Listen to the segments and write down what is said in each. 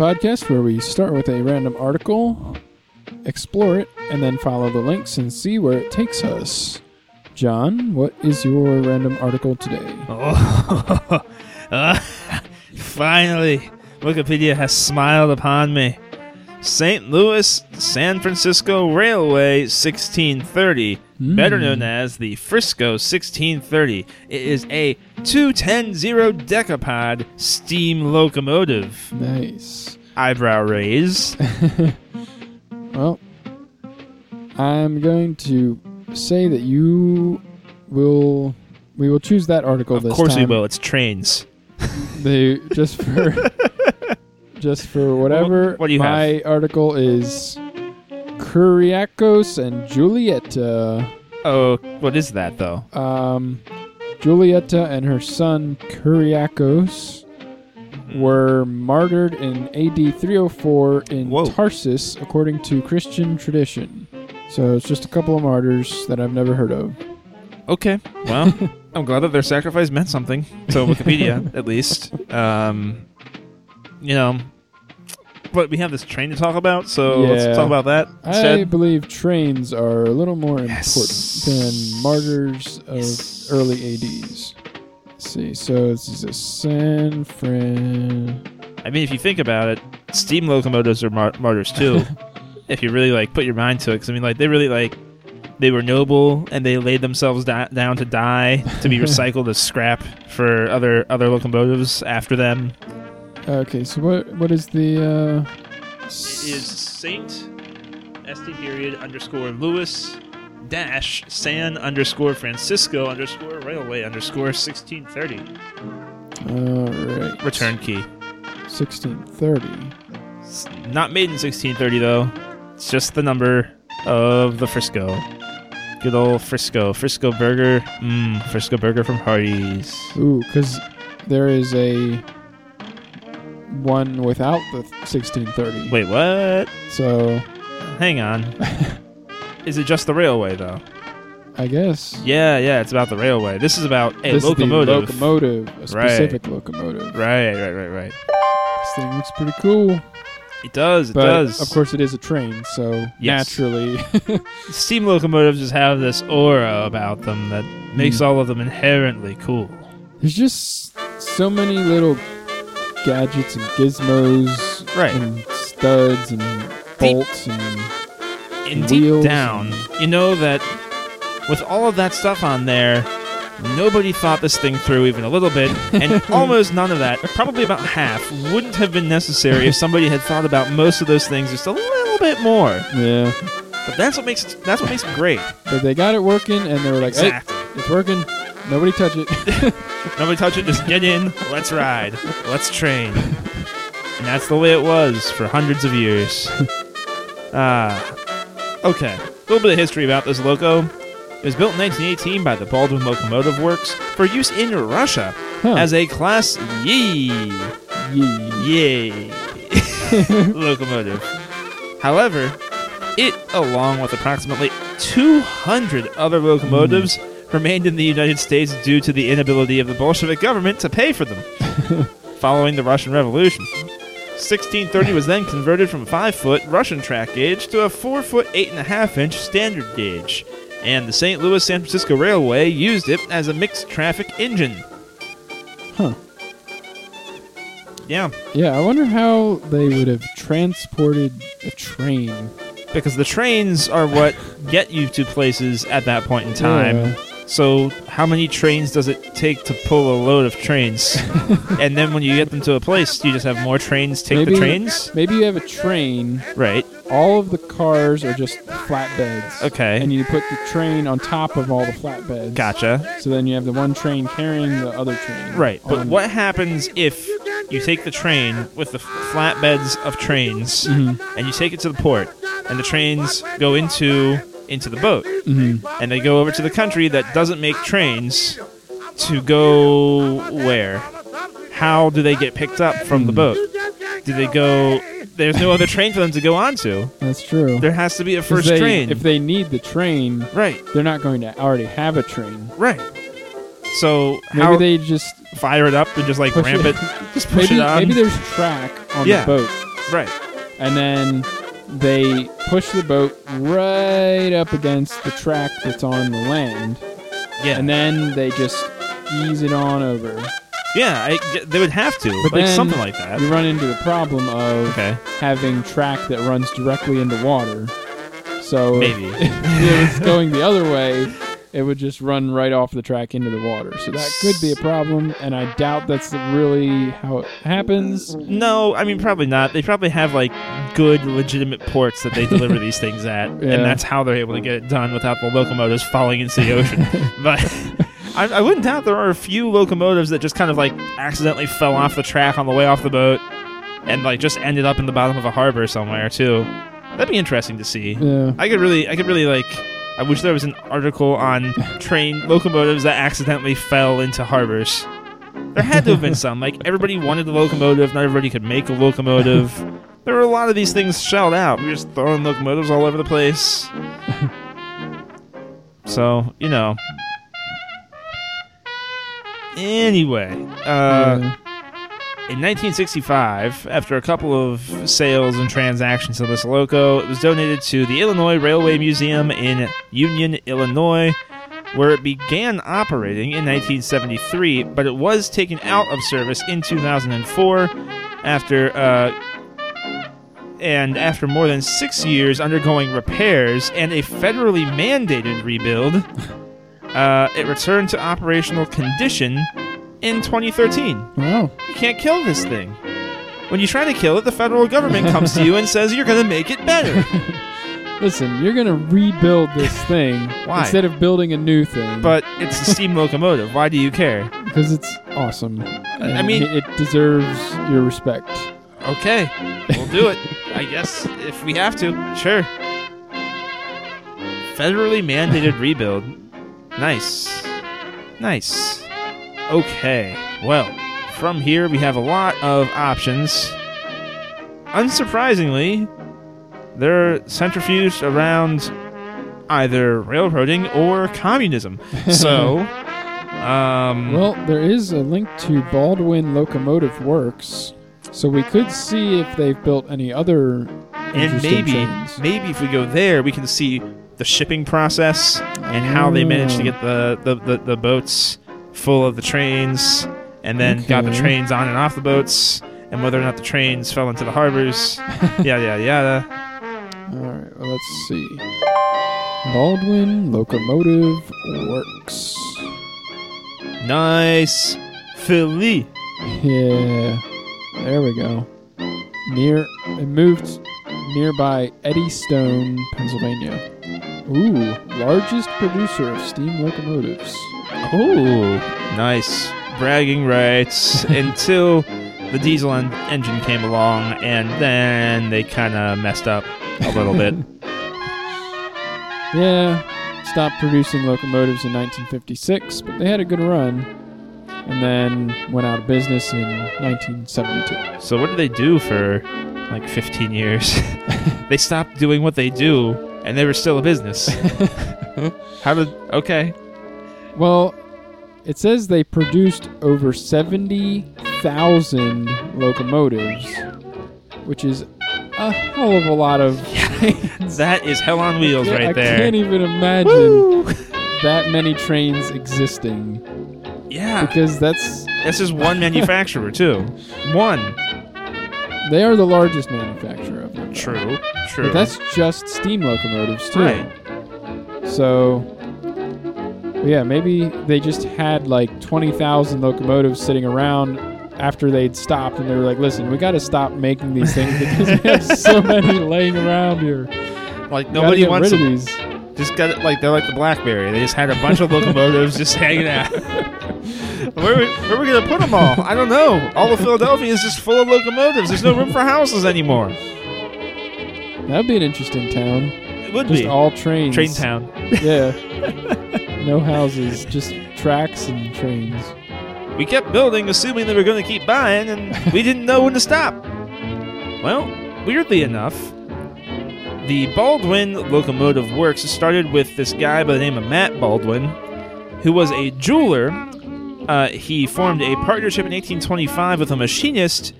Podcast where we start with a random article, explore it, and then follow the links and see where it takes us. John, what is your random article today? Oh, uh, finally, Wikipedia has smiled upon me. St. Louis San Francisco Railway 1630, better Hmm. known as the Frisco 1630. It is a 2100 decapod steam locomotive. Nice. Eyebrow raise. Well, I'm going to say that you will. We will choose that article Of this course we time. will. It's trains. They just for just for whatever. what do you my article is Kuriakos and Julieta. Oh, what is that though? Um, Julieta and her son Kuriakos were martyred in AD 304 in Whoa. Tarsus, according to Christian tradition. So it's just a couple of martyrs that I've never heard of. Okay. Well, I'm glad that their sacrifice meant something to Wikipedia, at least. Um, you know, but we have this train to talk about, so Yeah. let's talk about that I believe trains are a little more Yes. important than martyrs of Yes. early ADs. Let's see, so this is a San Fran. I mean, if you think about it, steam locomotives are mar- martyrs too. if you really like put your mind to it, because I mean, like they really like they were noble and they laid themselves da- down to die to be recycled as scrap for other other locomotives after them. Okay, so what what is the uh It is Saint St period underscore Louis dash San underscore Francisco underscore Railway underscore sixteen thirty. all right. Return key. 1630. It's not made in sixteen thirty though. It's just the number of the Frisco. Good old Frisco. Frisco burger. Mmm, Frisco burger from Hardee's. Ooh, cuz there is a one without the 1630. Wait, what? So, Hang on. is it just the railway though? I guess Yeah, yeah, it's about the railway. This is about a this locomotive. is the locomotive, a Right. specific locomotive. Right, right, right, right. This thing looks pretty cool. It does, it but does. of course it is a train, so Yes. naturally Steam locomotives just have this aura about them that makes Hmm. all of them inherently cool. there's just so many little gadgets and gizmos Right. and studs and Deep- bolts and And Wheels deep down, you know that with all of that stuff on there, nobody thought this thing through even a little bit, and almost none of that, probably about half, wouldn't have been necessary if somebody had thought about most of those things just a little bit more. yeah. But that's what makes it, that's what makes it great. But they got it working, and they were like, "Hey, it's working. Nobody touch it." Nobody touch it. Just get in. Let's ride. Let's train. And that's the way it was for hundreds of years. Ah. okay. A little bit of history about this loco. It was built in 1918 by the Baldwin Locomotive Works for use in Russia huh. as a Class Yee Yee. Yay locomotive. However, it, along with approximately 200 other locomotives, remained in the United States due to the inability of the Bolshevik government to pay for them following the Russian Revolution. 1630 was then converted from a 5 foot Russian track gauge to a 4 foot 8.5 inch standard gauge, and the St. Louis San Francisco Railway used it as a mixed traffic engine. Huh. Yeah, Yeah, I wonder how they would have transported a train. because the trains are what get you to places at that point in time. Yeah. So, how many trains does it take to pull a load of trains? and then when you get them to a place, you just have more trains take Maybe- the trains? Maybe you have a train. Right. All of the cars are just flatbeds. Okay. And you put the train on top of all the flatbeds. Gotcha. So then you have the one train carrying the other train. Right. But what happens if you take the train with the flatbeds of trains Mhm. and you take it to the port and the trains go into into the boat Mhm. and they go over to the country that doesn't make trains to go where? How do they get picked up from the boat? Do they go there's no other train for them to go onto. That's true. There has to be a first they- train. If they need the train, right. they're not going to already have a train. Right. So Maybe how they just fire it up and just like ramp it. it, just push maybe it on. maybe there's track on Yeah. the boat, right. and then they push the boat right up against the track that's on the land, Yeah. and then they just ease it on over. Yeah, I, they would have to, But like something like that. You run into the problem of Okay, having track that runs directly into water. So maybe. if it was going the other way, it would just run right off the track into the water. So that could be a problem, and I doubt that's really how it happens. no, I mean probably not. They probably have like good, legitimate ports that they deliver these things at, Yeah. and that's how they're able to get it done without the locomotives falling into the ocean. but I, I wouldn't doubt there are a few locomotives that just kind of like accidentally fell off the track on the way off the boat, and like just ended up in the bottom of a harbor somewhere too. That'd be interesting to see. Yeah. I could really, I could really like. I wish there was an article on train locomotives that accidentally fell into harbors. There had to have been some. Like everybody wanted a locomotive, not everybody could make a locomotive. There were a lot of these things shelled out. We were just throwing locomotives all over the place. so you know. Anyway, uh, Yeah. In 1965, after a couple of sales and transactions of this loco, it was donated to the Illinois Railway Museum in Union, Illinois, where it began operating in 1973, but it was taken out of service in 2004 after uh, and after more than six years undergoing repairs and a federally mandated rebuild, uh, it returned to operational condition in 2013. Wow. You can't kill this thing. When you try to kill it, the federal government comes to you and says you're going to make it better. Listen, you're gonna rebuild this thing Why? instead of building a new thing. But it's a steam locomotive. Why do you care? because it's awesome. I mean- it deserves your respect. Okay, we'll do it. I guess if we have to, sure. Federally mandated rebuild. Nice. Nice. Okay, well, from here we have a lot of options. Unsurprisingly, they're centrifuged around either railroading or communism. So, um, Well, there is a link to Baldwin Locomotive Works, so we could see if they've built any other and maybe trains. maybe if we go there we can see the shipping process and how they managed to get the, the, the, the boats full of the trains and then got the trains on and off the boats and whether or not the trains fell into the harbors yada yada yada All right, well, let's see. Baldwin Locomotive Works. nice philly Yeah, there we go. Near, it moved nearby Eddystone, Pennsylvania. Ooh, largest producer of steam locomotives. Ooh, nice bragging rights until the diesel en- engine came along and then they kind of messed up a little bit Yeah, stopped producing locomotives in 1956, but they had a good run, and then went out of business in 1972. So what did they do for like 15 years? they stopped doing what they do, and they were still a business. How did? Okay. Well, it says they produced over 70,000 locomotives, which is a hell of a lot of. trains. That is hell on wheels I right there. I can't even imagine Woo! that many trains existing Yeah. because that's This is one manufacturer too. One. they are the largest manufacturer of them. True. True. But that's just steam locomotives too. right. So yeah, maybe they just had like 20,000 locomotives sitting around after they'd stopped and they were like, listen, we got to stop making these things because we have so many laying around here. Like nobody wants rid of them. these. Just got it like they're like the BlackBerry. They just had a bunch of locomotives just hanging out. where, we- where are we gonna put them all? I don't know. All of Philadelphia is just full of locomotives. There's no room for houses anymore. That'd be an interesting town. It would Just be all trains. train town. Yeah. no houses, just tracks and trains. We kept building, assuming they were going to keep buying, and we didn't know when to stop. Well, weirdly enough, the Baldwin Locomotive Works started with this guy by the name of Matt Baldwin, who was a jeweler. Uh, he formed a partnership in 1825 with a machinist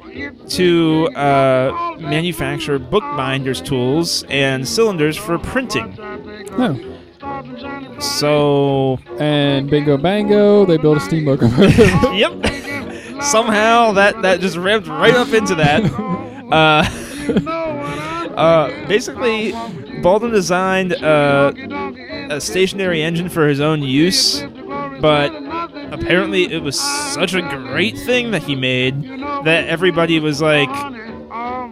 to uh, manufacture bookbinders tools and cylinders for printing. Oh. So And bingo bango, they built a steam locomotive. yep. Somehow that that just ramped right up into that. Uh, uh, basically, Baldwin designed uh, a stationary engine for his own use, but apparently it was such a great thing that he made that everybody was like,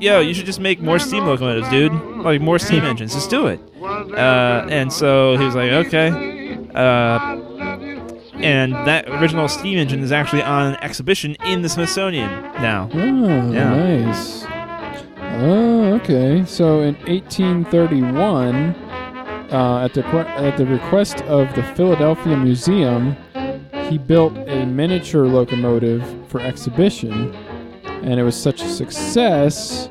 "Yo, you should just make more steam locomotives, dude. Like more steam engines. Just do it." Uh, and so he was like, "Okay." Uh, and that original steam engine is actually on exhibition in the Smithsonian now. Oh, Yeah. nice. Oh, okay. So in 1831, uh, at the at the request of the Philadelphia Museum, he built a miniature locomotive for exhibition, and it was such a success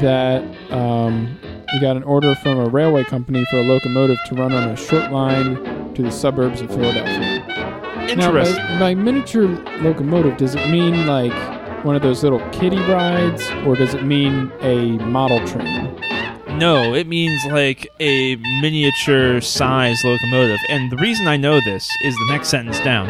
that um, he got an order from a railway company for a locomotive to run on a short line to the suburbs of Philadelphia. Now, by, by miniature locomotive, does it mean like one of those little kiddie rides, or does it mean a model train? No, it means like a miniature size locomotive. And the reason I know this is the next sentence down.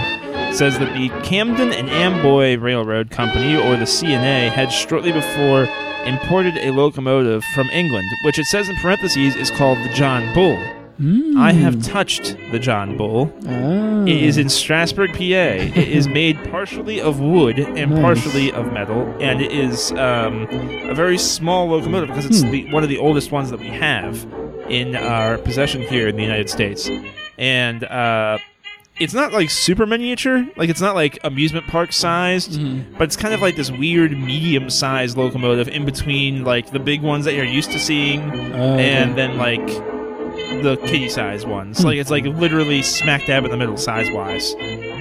Says that the Camden and Amboy Railroad Company, or the CNA, had shortly before imported a locomotive from England, which it says in parentheses is called the John Bull. Mm. I have touched the John Bull. Ah. It is in Strasburg, PA. It is made partially of wood and Nice. partially of metal, and it is um, a very small locomotive because it's Hmm. the, one of the oldest ones that we have in our possession here in the United States. And uh, it's not like super miniature, like it's not like amusement park sized, Mhm. but it's kind of like this weird medium sized locomotive in between like the big ones that you're used to seeing Ah, and then like the kitty size ones. Hmm. Like it's like literally smack dab in the middle size wise.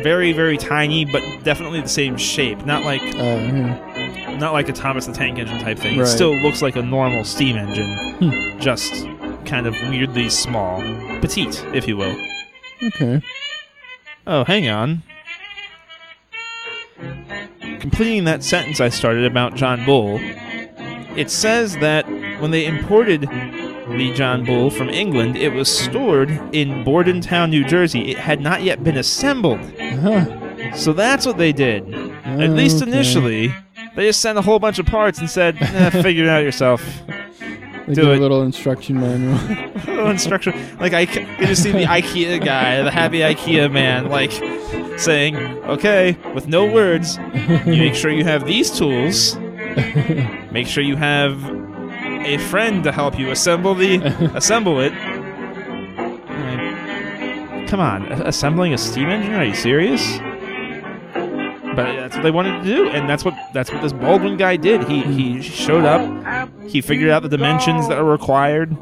Very very tiny, but definitely the same shape. Not like Uh, not like a Thomas the Tank Engine type thing. It still looks like a normal steam engine, Hmm. just kind of weirdly small, petite, if you will. Okay. Oh, hang on. Completing that sentence I started about John Bull, it says that when they imported the John Bull from England, it was stored in Bordentown, New Jersey. It had not yet been assembled. Huh. So that's what they did. At least initially, they just sent a whole bunch of parts and said, eh, figure it out yourself. They do it. a little instruction manual. little instruction. Like I, you just see the IKEA guy, the happy IKEA man, like saying, "Okay, with no words, you make sure you have these tools. Make sure you have a friend to help you assemble the assemble it." Like, Come on, assembling a steam engine? Are you serious? But that's what they wanted to do, and that's what that's what this Baldwin guy did. He he showed up, he figured out the dimensions that are required,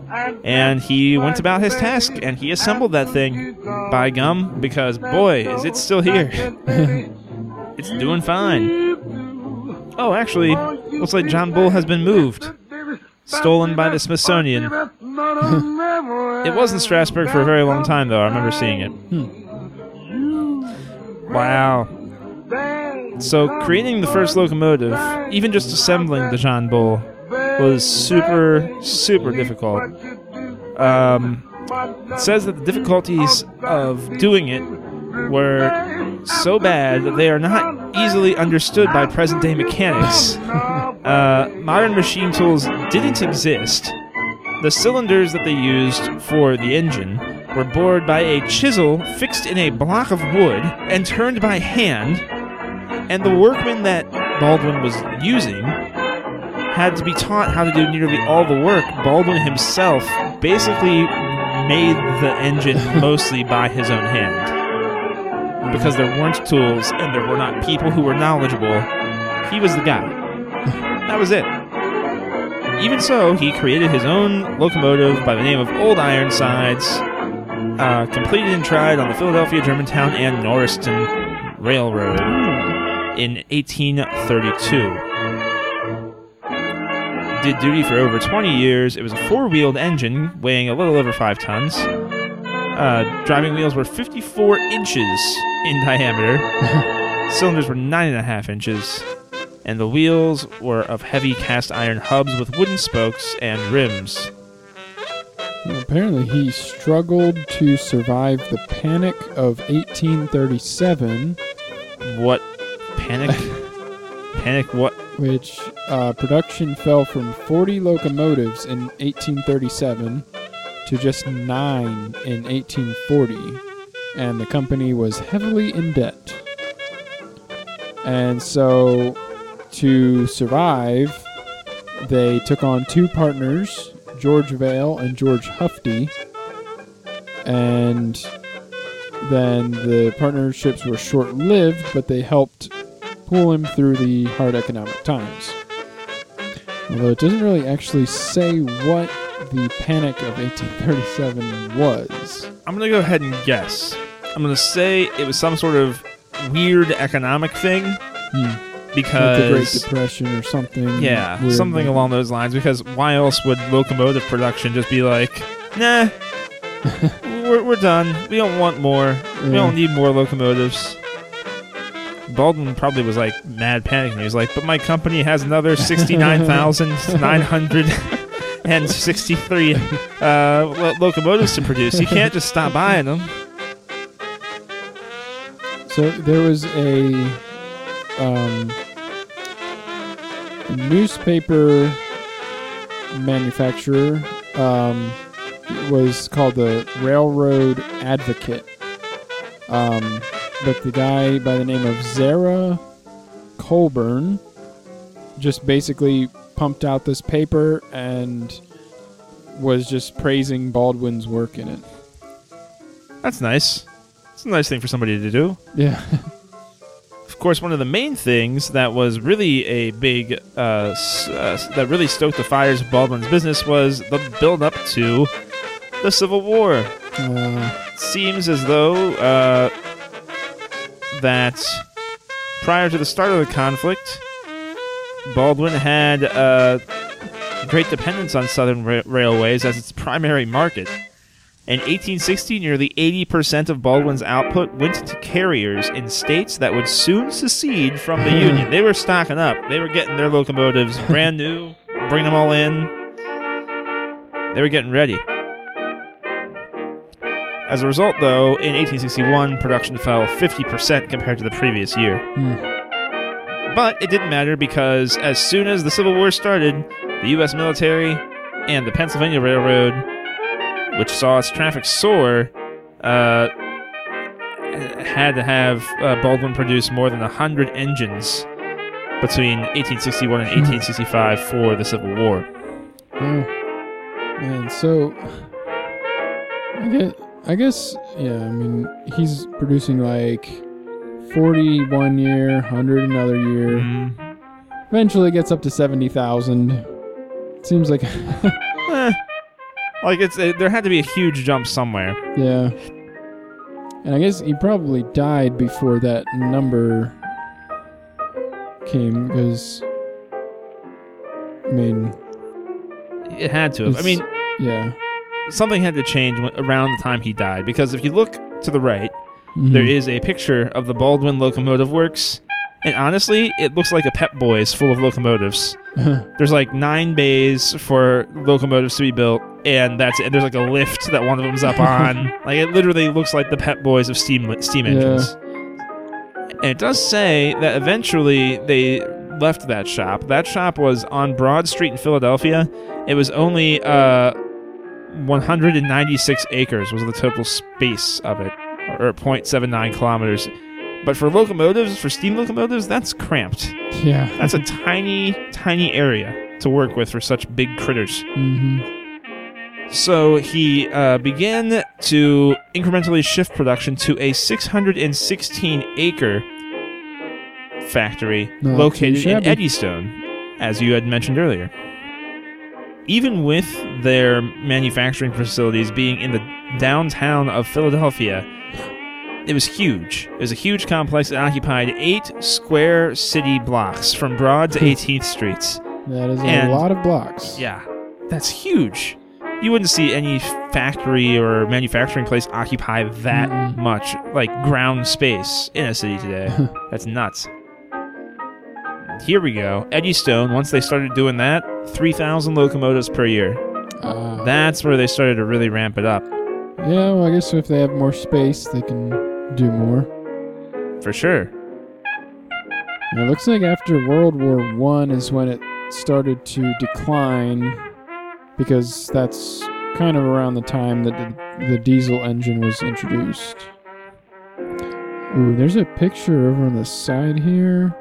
and he went about his task, and he assembled that thing. By gum, because boy, is it still here. it's doing fine. Oh, actually, looks like John Bull has been moved, stolen by the Smithsonian. It was in Strasburg for a very long time, though. I remember seeing it. Hmm. Wow. So creating the first locomotive, even just assembling the John Bull, was super, super difficult. Um, it says that the difficulties of doing it were so bad that they are not easily understood by present day mechanics. Uh, modern machine tools didn't exist. The cylinders that they used for the engine were bored by a chisel fixed in a block of wood and turned by hand, and the workman that Baldwin was using had to be taught how to do nearly all the work. Baldwin himself basically made the engine mostly by his own hand. Because there weren't tools and there were not people who were knowledgeable, he was the guy. That was it. Even so, he created his own locomotive by the name of Old Ironsides, uh, completed and tried on the Philadelphia, Germantown, and Norristown Railroad in 1832. Did duty for over 20 years. It was a four wheeled engine weighing a little over 5 tons. Uh, driving wheels were 54 inches in diameter. Cylinders were 9.5 inches. And the wheels were of heavy cast iron hubs with wooden spokes and rims. Well, apparently, he struggled to survive the Panic of 1837, What panic? panic what? Which uh, production fell from 40 locomotives in 1837 to just nine in 1840, and the company was heavily in debt. And so, to survive, they took on two partners, George Vail and George Hufty, and then the partnerships were short lived, but they helped pull him through the hard economic times. Although it doesn't really actually say what the Panic of 1837 was. I'm gonna go ahead and guess. I'm gonna say it was some sort of weird economic thing Hmm. Like because the Great Depression or something. yeah, something like- along those lines. Because why else would locomotive production just be like, nah, we're, we're done. We don't want more. We don't need more locomotives. Baldwin probably was like mad panicking. He was like, but my company has another 69,963 uh, locomotives to produce. You can't just stop buying them. So there was a um, newspaper manufacturer um, was called the Railroad Advocate. Um, but the guy by the name of Zerah Colburn just basically pumped out this paper and was just praising Baldwin's work in it. That's nice. It's a nice thing for somebody to do. Yeah. Of course, one of the main things that was really a big, uh, uh, that really stoked the fires of Baldwin's business was the build up to the Civil War. Uh, seems as though uh, that prior to the start of the conflict, Baldwin had uh, great dependence on Southern ra- railways as its primary market. In 1860, nearly 80% of Baldwin's output went to carriers in states that would soon secede from the Union. They were stocking up. They were getting their locomotives brand new, bringing them all in. They were getting ready. As a result, though, in 1861, production fell 50% compared to the previous year. hmm. But it didn't matter because as soon as the Civil War started, the U.S. military and the Pennsylvania Railroad, which saw its traffic soar, uh, had to have uh, Baldwin produce more than 100 engines between 1861 and 1865 for the Civil War. Oh, man. So, I guess, I guess, yeah. I mean, he's producing like forty one year, hundred another year. Mm, Eventually, gets up to seventy thousand. Seems like, eh. Like it's uh, there had to be a huge jump somewhere. yeah. And I guess he probably died before that number came because, I mean, It had to have. I mean, yeah. Something had to change around the time he died because if you look to the right, Mhm. there is a picture of the Baldwin Locomotive Works, and honestly, it looks like a Pep Boys full of locomotives. There's like nine bays for locomotives to be built, and that's it. And there's like a lift that one of them's up on. like it literally looks like the Pep Boys of steam steam Yeah. engines. And it does say that eventually they left that shop. That shop was on Broad Street in Philadelphia. It was only uh, 196 acres was the total space of it, or 0.79 kilometers. But for locomotives, for steam locomotives, that's cramped. Yeah. That's a tiny, tiny area to work with for such big critters. hmm So he uh, began to incrementally shift production to a 616 acre factory Not located in. Eddystone, as you had mentioned earlier. Even with their manufacturing facilities being in the downtown of Philadelphia, it was huge. It was a huge complex that occupied eight square city blocks from Broad to hmm. 18th Streets. That is a And- lot of blocks. Yeah, that's huge. You wouldn't see any factory or manufacturing place occupy that Mm-mm. much like ground space in a city today. that's nuts. Here we go. Eddystone, once they started doing that, 3,000 locomotives per year. Uh, That's where they started to really ramp it up. yeah, well, I guess if they have more space, they can do more. For sure. And it looks like after World War One is when it started to decline, because that's kind of around the time that the, the diesel engine was introduced. Ooh, there's a picture over on the side here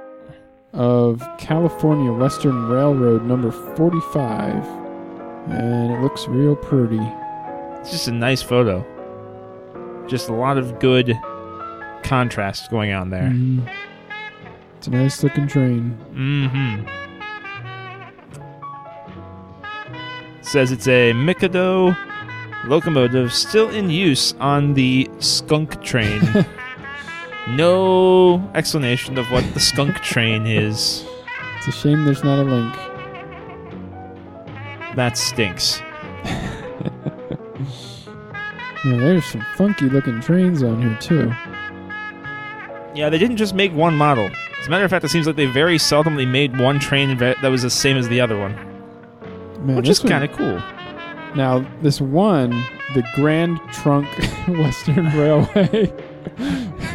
of California Western Railroad number 45, and it looks real pretty. It's just a nice photo. Just a lot of good contrast going on there. Mhm. It's a nice looking train. Mm-hmm. Says it's a Mikado locomotive still in use on the skunk train. no explanation of what the skunk train is. It's a shame there's not a link. That stinks. Yeah, there's some funky looking trains on here too. Yeah, they didn't just make one model. As a matter of fact, it seems like they very seldomly made one train that was the same as the other one, Man, which is kind of cool. Now, this one, the Grand Trunk Western Railway,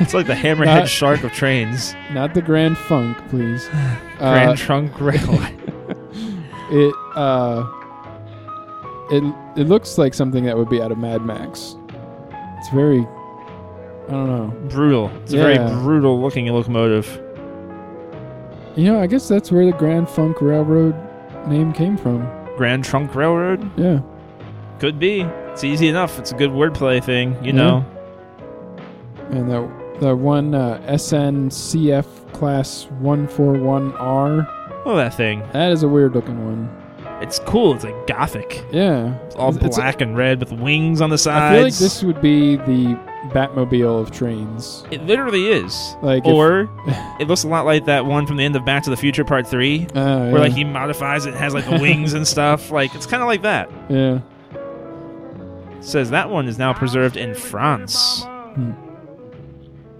It's like the hammerhead Not- shark of trains. not the Grand Funk, please. Grand Uh, Trunk Railway. it uh, it it looks like something that would be out of Mad Max. It's very, I don't know. brutal. It's a Yeah. very brutal looking locomotive. You know, I guess that's where the Grand Funk Railroad name came from. Grand Trunk Railroad? Yeah. Could be. It's easy enough. It's a good wordplay thing, you Yeah. know. And the the one uh, SNCF class 141R, Oh, that thing. that is a weird looking one. It's cool. It's like gothic. Yeah. It's all It's- black and red with wings on the sides. I feel like this would be the Batmobile of trains. It literally is. Like if- Or it looks a lot like that one from the end of Back to the Future Part 3, Oh, yeah. where like he modifies it and has like the wings and stuff. Like it's kind of like that. yeah. It says that one is now preserved in France. Hmm.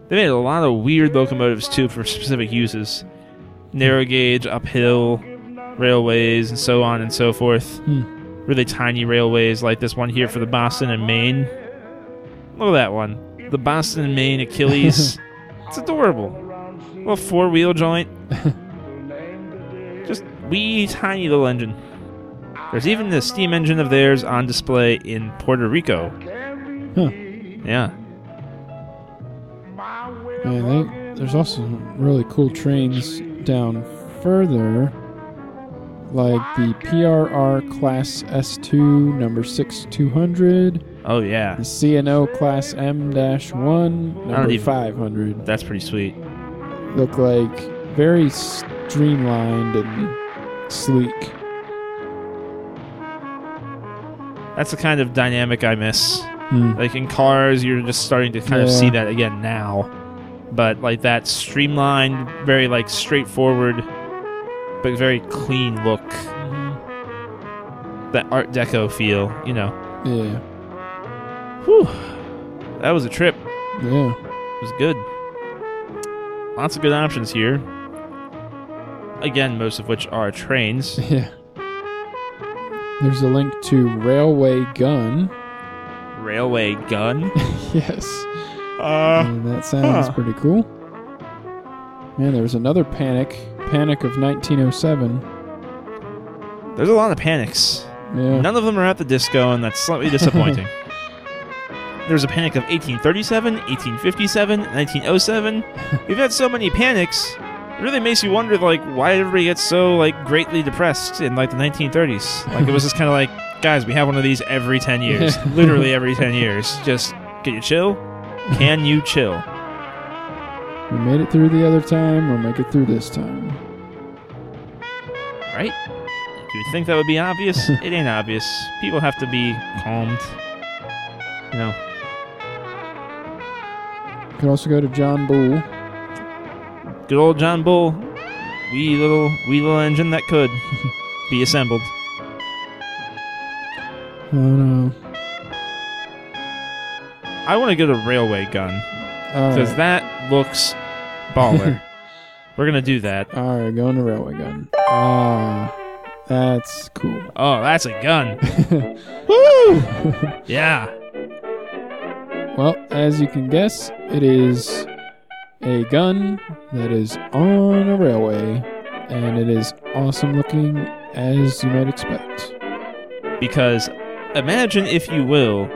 They made a lot of weird locomotives too for specific uses. Narrow gauge, uphill, railways, and so on and so forth. Hmm. Really tiny railways like this one here for the Boston and Maine. Look at that one. The Boston and Maine Achilles. it's adorable. Little four wheel joint. Just wee tiny little engine. There's even the steam engine of theirs on display in Puerto Rico. Huh. Yeah. Man, they, there's also some really cool trains down further, like the PRR Class S2 number 6200, Oh yeah. the CNO Class M-1 number even- 500. That's pretty sweet. Look like very streamlined and sleek. That's the kind of dynamic I miss. Hmm. Like in cars, you're just starting to kind of see that again now. But like that streamlined, very like straightforward, but very clean look. That Art Deco feel, you know. Yeah, Whew. That was a trip. yeah. It was good. Lots of good options here. Again, most of which are trains. Yeah. There's a link to Railway Gun. Railway gun. yes. Uh, And that sounds huh. pretty cool. Man, there was another panic. Panic of 1907. there's a lot of panics. Yeah. None of them are at the disco, and that's slightly disappointing. there was a panic of 1837, 1857, 1907. We've had so many panics. It really makes you wonder, like, why everybody gets so like greatly depressed in like the 1930s. Like it was just kind of like, guys, we have one of these every 10 years, literally every 10 years. Just get you chill? Can you chill? We made it through the other time. We'll make it through this time. Right? You think that would be obvious. it ain't obvious. People have to be calmed. You know. Could also go to John Bull. Good old John Bull, wee little wee little engine that could be assembled. Oh no. I want to get a railway gun because right. that looks baller. We're gonna do that. All right, going to railway gun. Ah, that's cool. Oh, that's a gun. Woo! Yeah. Well, as you can guess, it is a gun that is on a railway, and it is awesome looking as you might expect. Because imagine, if you will,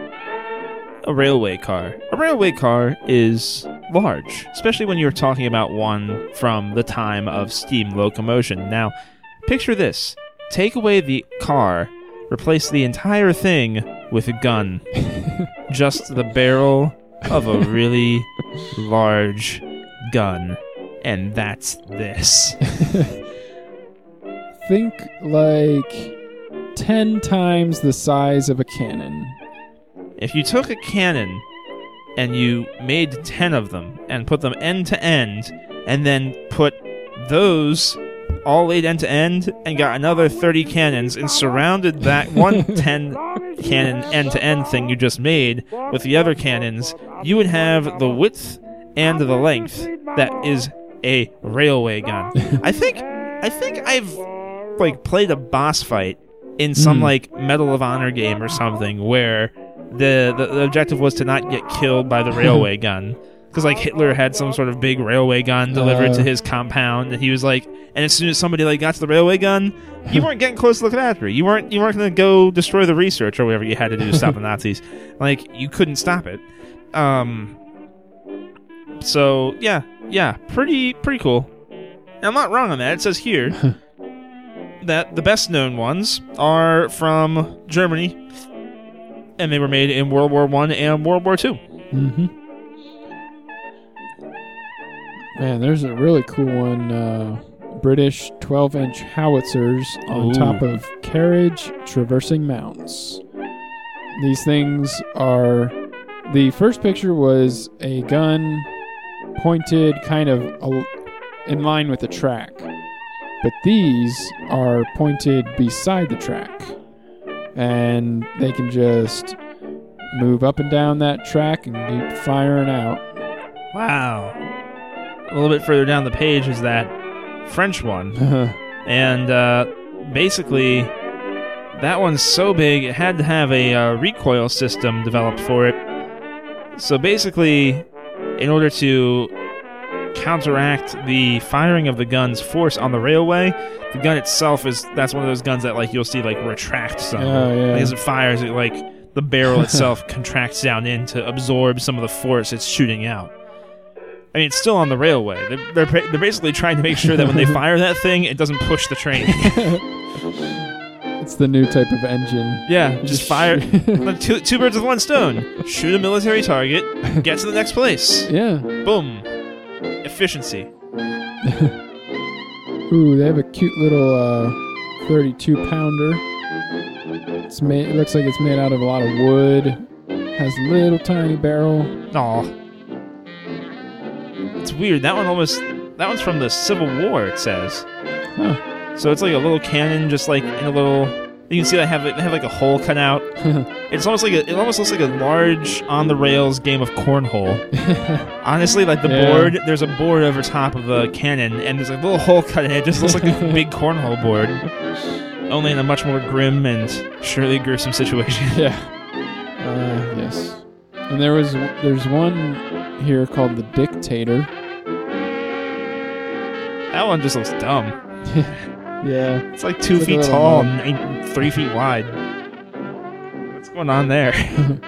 a railway car. A railway car is large, especially when you're talking about one from the time of steam locomotion. Now, picture this take away the car, replace the entire thing with a gun. Just the barrel of a really large gun. And that's this. Think like 10 times the size of a cannon. If you took a cannon and you made 10 of them and put them end to end, and then put those all laid end to end and got another 30 cannons and surrounded that one 10 cannon end to end thing you just made with the other cannons, you would have the width and the length that is a railway gun. I think I think I've like played a boss fight in some Mm. like Medal of Honor game or something where the, the the objective was to not get killed by the railway gun. Because like Hitler had some sort of big railway gun delivered to Uh. his compound and he was like and as soon as somebody like got to the railway gun you weren't getting close to looking after it. You weren't you weren't going to go destroy the research or whatever you had to do to stop the Nazis. Like you couldn't stop it. Um so yeah yeah pretty pretty cool. And I'm not wrong on that. It says here that the best known ones are from Germany and they were made in World War One and World War Two. Mm-hmm. Man, there's a really cool one. Uh, British 12 inch howitzers on Ooh. top of carriage traversing mounts. These things are. The first picture was a gun pointed kind of in line with the track, but these are pointed beside the track. And they can just move up and down that track and keep firing out. Wow. A little bit further down the page is that French one, and uh, basically that one's so big it had to have a uh, recoil system developed for it. So basically, in order to counteract the firing of the gun's force on the railway, the gun itself is that's one of those guns that like you'll see like retract some. Oh, yeah. Like, as it fires, it like the barrel itself contracts down in to absorb some of the force it's shooting out. I mean, it's still on the railway. They're, they're, they're basically trying to make sure that when they fire that thing, it doesn't push the train. it's the new type of engine. Yeah, just fire. Two, two birds with one stone. Shoot a military target, get to the next place. yeah. Boom. Efficiency. Ooh, they have a cute little uh, 32 pounder. It's made. It looks like it's made out of a lot of wood. Has a little tiny barrel. Aw. It's weird. That one almost. That one's from the Civil War, it says. Huh. So it's like a little cannon, just like in a little. You can see they have they have like a hole cut out. It's almost like a, it almost looks like a large on the rails game of cornhole. Honestly, like the Yeah. board, there's a board over top of the cannon, and there's a little hole cut in it. It just looks like a big cornhole board, only in a much more grim and surely gruesome situation. yeah. Uh, yes. And there was there's one here called the Dictator. That one just looks dumb. Yeah. It's like two It's feet little tall and eight- three feet wide. What's going on there?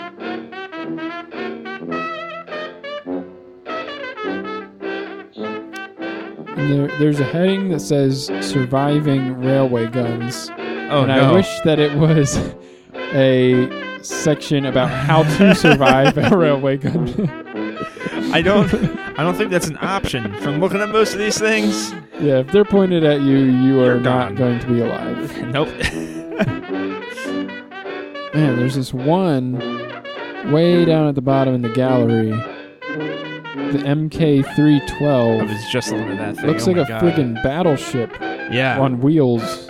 And there, there's a heading that says "Surviving Railway Guns," Oh and no! I wish that it was a section about how to survive a railway gun. I don't. I don't think that's an option. From looking at most of these things, yeah, if they're pointed at you, you are You're not gone. going to be alive. nope. Man, there's this one way down at the bottom in the gallery. The I MK312 was just looking at that thing. looks Oh like my a God. friggin' battleship yeah. on wheels.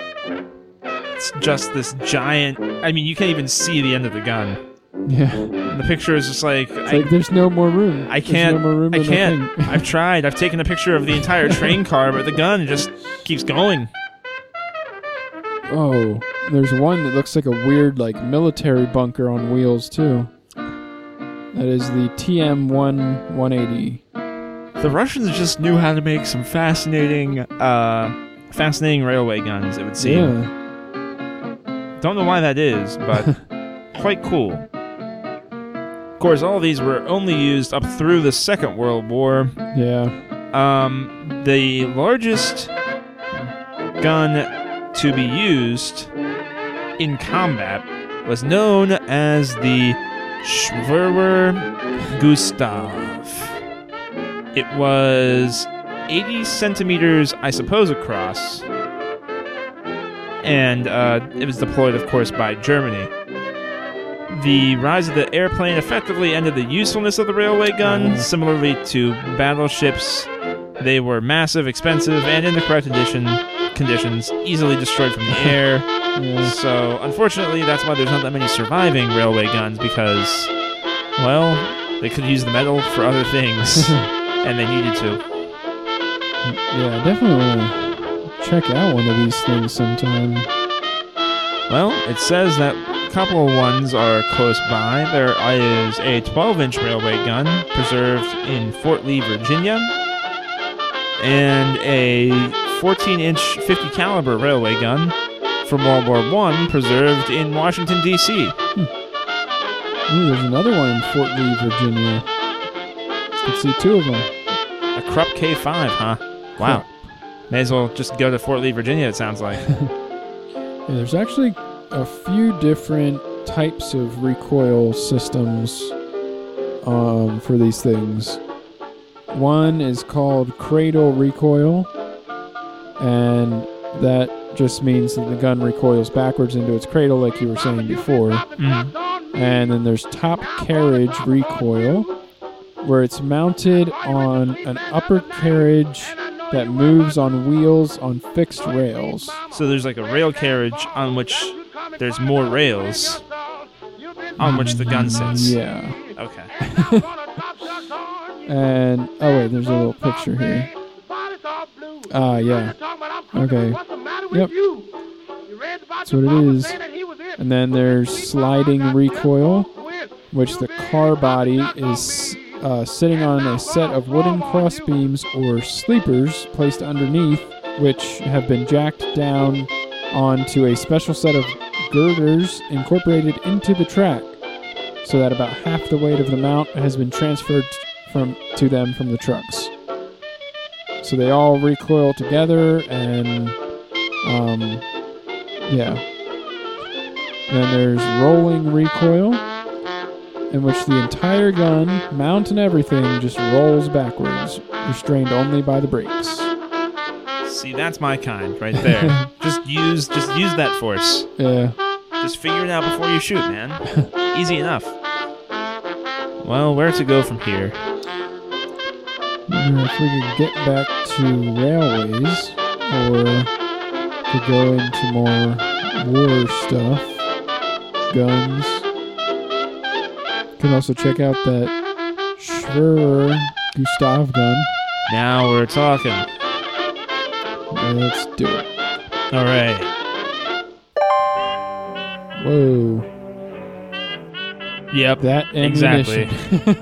It's just this giant. I mean, you can't even see the end of the gun. Yeah, The picture is just like it's I, like there's no more room. I can't- No more room I can't. I've tried. I've taken a picture of the entire train car, but the gun just keeps going. Oh, there's one that looks like a weird, like military bunker on wheels too. That is the TM1 180. The Russians just knew how to make some fascinating, uh, fascinating railway guns. It would seem. Yeah, Don't know why that is, but quite cool. Of course, all these were only used up through the Second World War. yeah. Um, the largest gun to be used in combat was known as the Schwerer Gustav. It was 80 centimeters, I suppose, across, and uh, it was deployed, of course, by Germany. The rise of the airplane effectively ended the usefulness of the railway gun, Mhm. similarly to battleships they were massive, expensive, and in the correct condition conditions, easily destroyed from the air. yeah. So, unfortunately, that's why there's not that many surviving railway guns because, well, they could use the metal for other things, and they needed to. Yeah, definitely check out one of these things sometime. Well, it says that couple of ones are close by. There is a 12-inch railway gun preserved in Fort Lee, Virginia, and a 14-inch 50 caliber railway gun from World War I preserved in Washington D.C. Hmm. Ooh, there's another one in Fort Lee, Virginia. Could see two of them. A Krupp K5, huh? Wow. May as well just go to Fort Lee, Virginia. It sounds like. Yeah, there's actually a few different types of recoil systems um, for these things. One is called cradle recoil, and that just means that the gun recoils backwards into its cradle, like you were saying before. Mhm. And then there's top carriage recoil, where it's mounted on an upper carriage that moves on wheels on fixed rails. So there's like a rail carriage on which there's more rails on which the gun sits. Yeah. Okay. And oh wait, there's a little picture here. Ah, yeah. Okay. Yep. That's what it is. And then there's sliding recoil, which the car body is uh, sitting on a set of wooden cross beams or sleepers placed underneath, which have been jacked down onto a special set of girders incorporated into the track, so that about half the weight of the mount has been transferred from to them from the trucks. So they all recoil together, and um, yeah. Then there's rolling recoil, in which the entire gun, mount and everything, just rolls backwards, restrained only by the brakes. See, that's my kind right there. just use just use that force. Yeah. Just figure it out before you shoot, man. Easy enough. Well, where to go from here? If we could get back to railways, or to go into more war stuff, guns. Can also check out that Schwerer Gustav gun. Now we're talking. Let's do it. All right. Whoa, Yep. that Exactly.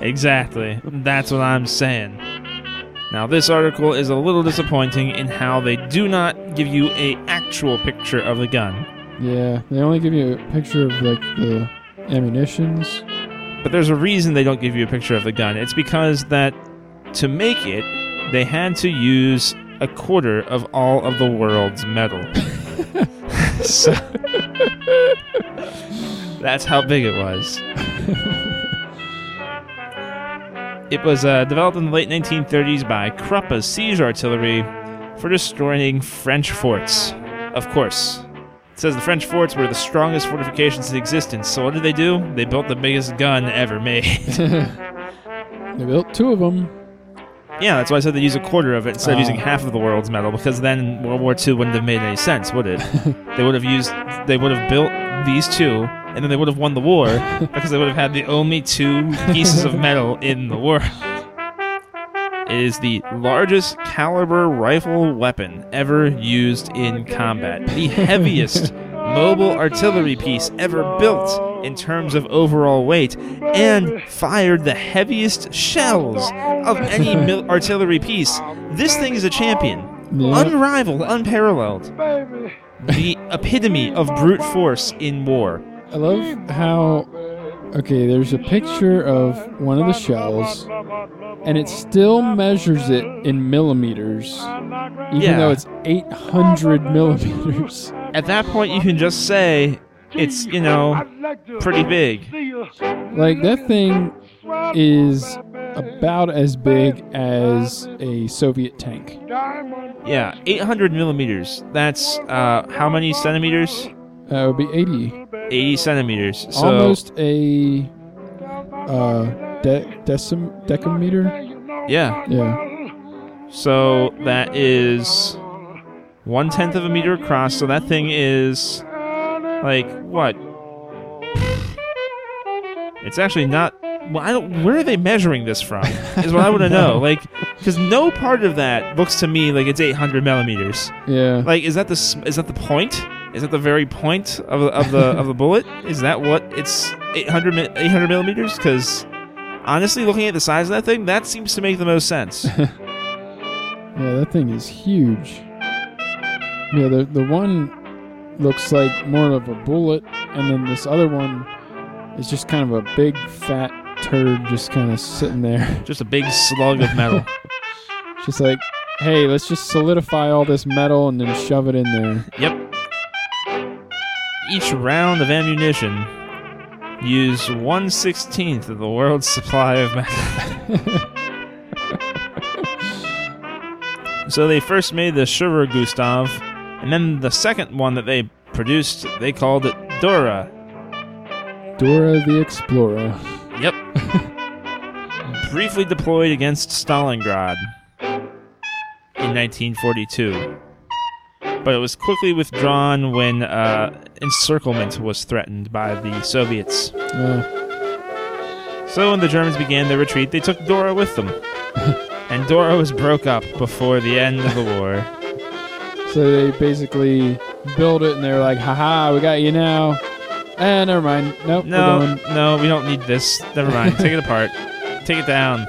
Exactly. That's what I'm saying. Now, this article is a little disappointing in how they do not give you a actual picture of the gun. yeah, they only give you a picture of like the ammunitions. But there's a reason they don't give you a picture of the gun. It's because that to make it, they had to use a quarter of all of the world's metal. so that's how big it was. It was uh, developed in the late 1930s by Krupp as siege artillery for destroying French forts. Of course. It says the French forts were the strongest fortifications in existence. So what did they do? They built the biggest gun ever made. They built two of them. Yeah, that's why I said they use a quarter of it instead of Oh. using half of the world's metal, because then World War II wouldn't have made any sense, would it? they would have used, they would have built these two, and then they would have won the war because they would have had the only two pieces of metal in the world. It is the largest caliber rifle weapon ever used in combat. The heaviest mobile artillery piece ever built in terms of overall weight, and fired the heaviest shells of any mil- artillery piece. This thing is a champion. Unrivaled, unparalleled. The epitome of brute force in war. I love how. Okay, there's a picture of one of the shells, and it still measures it in millimeters, even Yeah. though it's 800 millimeters. At that point, you can just say it's, you know, pretty big. Like, that thing is about as big as a Soviet tank. Yeah, 800 millimeters. That's uh, how many centimeters? That would be 80. 80 centimeters. So Almost a uh, de- decim- decameter? yeah, Yeah. so that is one tenth of a meter across. So that thing is like what? It's actually not. Well, I don't. Where are they measuring this from? Is what I want to know. Like, because no part of that looks to me like it's 800 millimeters. Yeah. Like, is that the s- is that the point? Is that the very point of, of the of the bullet? Is that what it's 800 mi- 800 millimeters? Because honestly, looking at the size of that thing, that seems to make the most sense. Yeah, that thing is huge. Yeah, the the one looks like more of a bullet, and then this other one is just kind of a big fat turd, just kind of sitting there, Just a big slug of metal. just like, hey, let's just solidify all this metal and then shove it in there. Yep. Each round of ammunition used one sixteenth of the world's supply of metal. so they first made the Schwerer Gustav, and then the second one that they produced, they called it Dora. Dora the Explorer. Yep. Briefly deployed against Stalingrad in 1942. But it was quickly withdrawn when uh, encirclement was threatened by the Soviets. Uh, So when the Germans began their retreat, they took Dora with them. and Dora was broke up before the end of the war. So they basically build it, and they're like, haha, we got you now. Eh, never mind. Nope, we're No, going. no, we don't need this. Never mind. Take it apart. Take it down.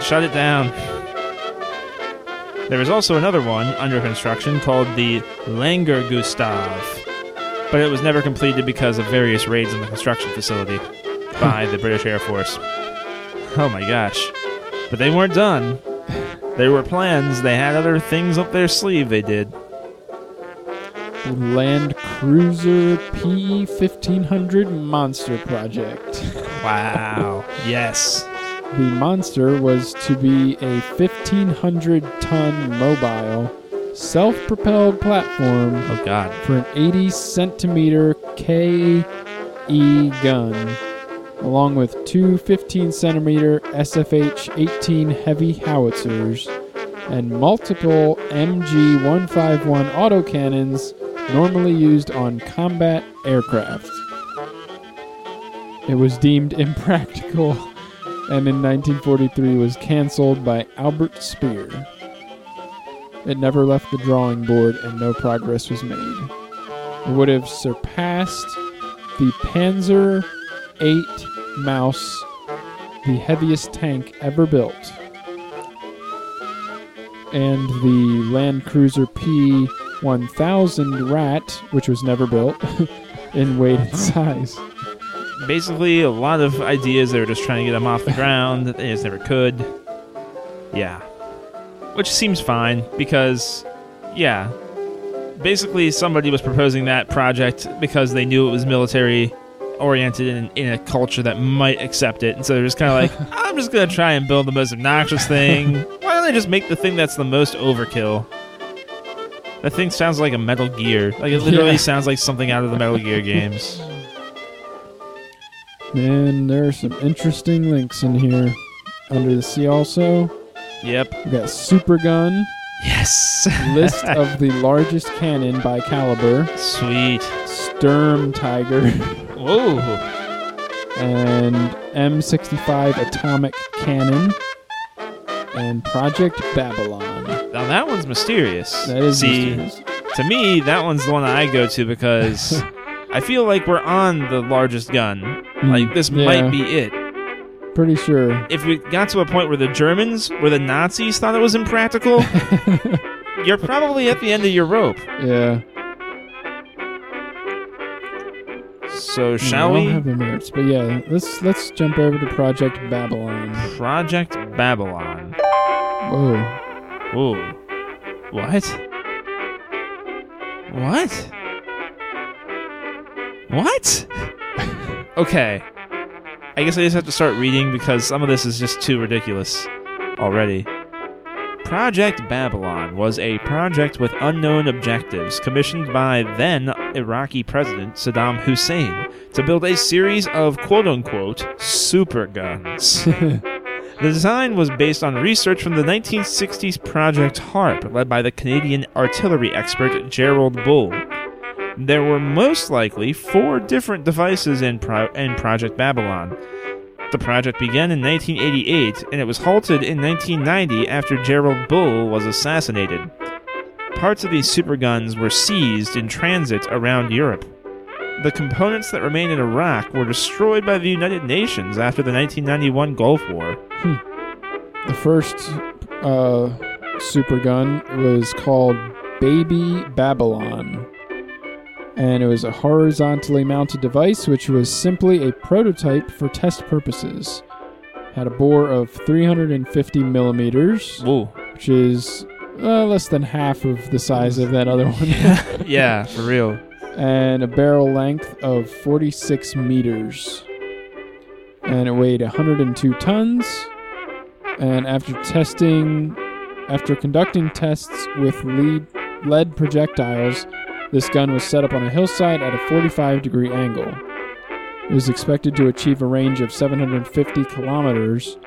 Shut it down. There is also another one under construction called the Langer Gustav, but it was never completed because of various raids on the construction facility by the British Air Force. Oh my gosh. But they weren't done. There were plans. They had other things up their sleeve they did. Land Cruiser P1500 Monster Project. Wow. yes. The Monster was to be a 1,500 ton mobile, self propelled platform Oh god. for an 80 centimeter KE gun, along with two 15 centimeter SFH 18 heavy howitzers and multiple MG 151 autocannons normally used on combat aircraft. It was deemed impractical and in 1943 was canceled by Albert Speer. It never left the drawing board and no progress was made. It would have surpassed the Panzer VIII Mouse, the heaviest tank ever built, and the Land Cruiser P 1000 Rat, which was never built, in weight and oh. size. basically a lot of ideas. They were just trying to get them off the ground. They just never could. Yeah. Which seems fine because, yeah. Basically, somebody was proposing that project because they knew it was military oriented in, in a culture that might accept it. And so they're just kind of like, I'm just going to try and build the most obnoxious thing. Why don't I just make the thing that's the most overkill? That thing sounds like a Metal Gear. Like, it literally Yeah. sounds like something out of the Metal Gear games. Man, there are some interesting links in here. Under the sea, also, Yep. we got Super Gun, Yes. list of the largest cannon by caliber, Sweet. Sturm Tiger, Whoa. and M65 atomic cannon, and Project Babylon. Now that one's mysterious. That is See, mysterious. to me, that one's the one I go to because I feel like we're on the largest gun. Hmm. Like this Yeah. might be it. Pretty sure. If we got to a point where the Germans, where the Nazis thought it was impractical, you're probably at the end of your rope. yeah. So I shall don't we? have the notes, but yeah, let's let's jump over to Project Babylon. Project Babylon. Whoa. Whoa. What? What? What? okay. I guess I just have to start reading because some of this is just too ridiculous already. Project Babylon was a project with unknown objectives commissioned by then Iraqi President Saddam Hussein to build a series of quote unquote super guns. The design was based on research from the 1960s Project HARP, led by the Canadian artillery expert Gerald Bull. There were most likely four different devices in, Pro- in Project Babylon. The project began in 1988 and it was halted in 1990 after Gerald Bull was assassinated. Parts of these superguns were seized in transit around Europe. The components that remained in Iraq were destroyed by the United Nations after the 1991 Gulf War. The first uh, super gun was called Baby Babylon. And it was a horizontally mounted device which was simply a prototype for test purposes. Had a bore of 350 millimeters, Whoa. which is uh, less than half of the size of that other one, Yeah, for real. and a barrel length of 46 meters. And it weighed 102 tons. And after testing, after conducting tests with lead, lead projectiles, this gun was set up on a hillside at a 45 degree angle. It was expected to achieve a range of 750 kilometers.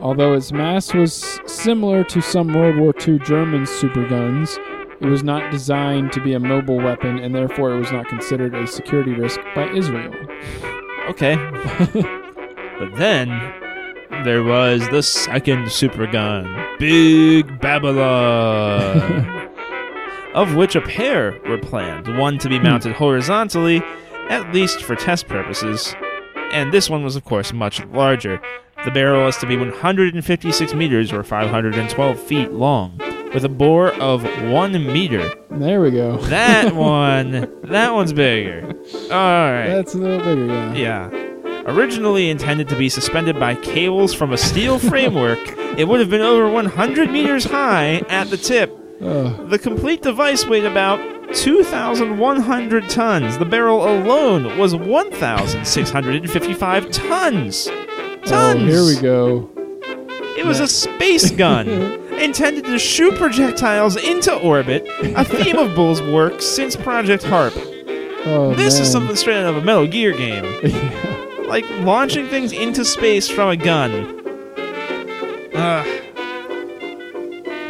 Although its mass was similar to some World War II German superguns, it was not designed to be a mobile weapon and therefore it was not considered a security risk by Israel. Okay. but then there was the second supergun, Big Babylon, of which a pair were planned. One to be hmm. mounted horizontally, at least for test purposes, and this one was, of course, much larger. The barrel was to be 156 meters or 512 feet long, with a bore of one meter. There we go. That one, that one's bigger. All right. That's a little bigger, yeah. Yeah. Originally intended to be suspended by cables from a steel framework, it would have been over 100 meters high at the tip. Ugh. The complete device weighed about 2,100 tons. The barrel alone was 1,655 tons. Tons. Oh, here we go. It was a space gun intended to shoot projectiles into orbit, a theme of Bull's work since Project HARP. Oh, This is something straight out of a Metal Gear game. Yeah. like launching things into space from a gun. Ugh.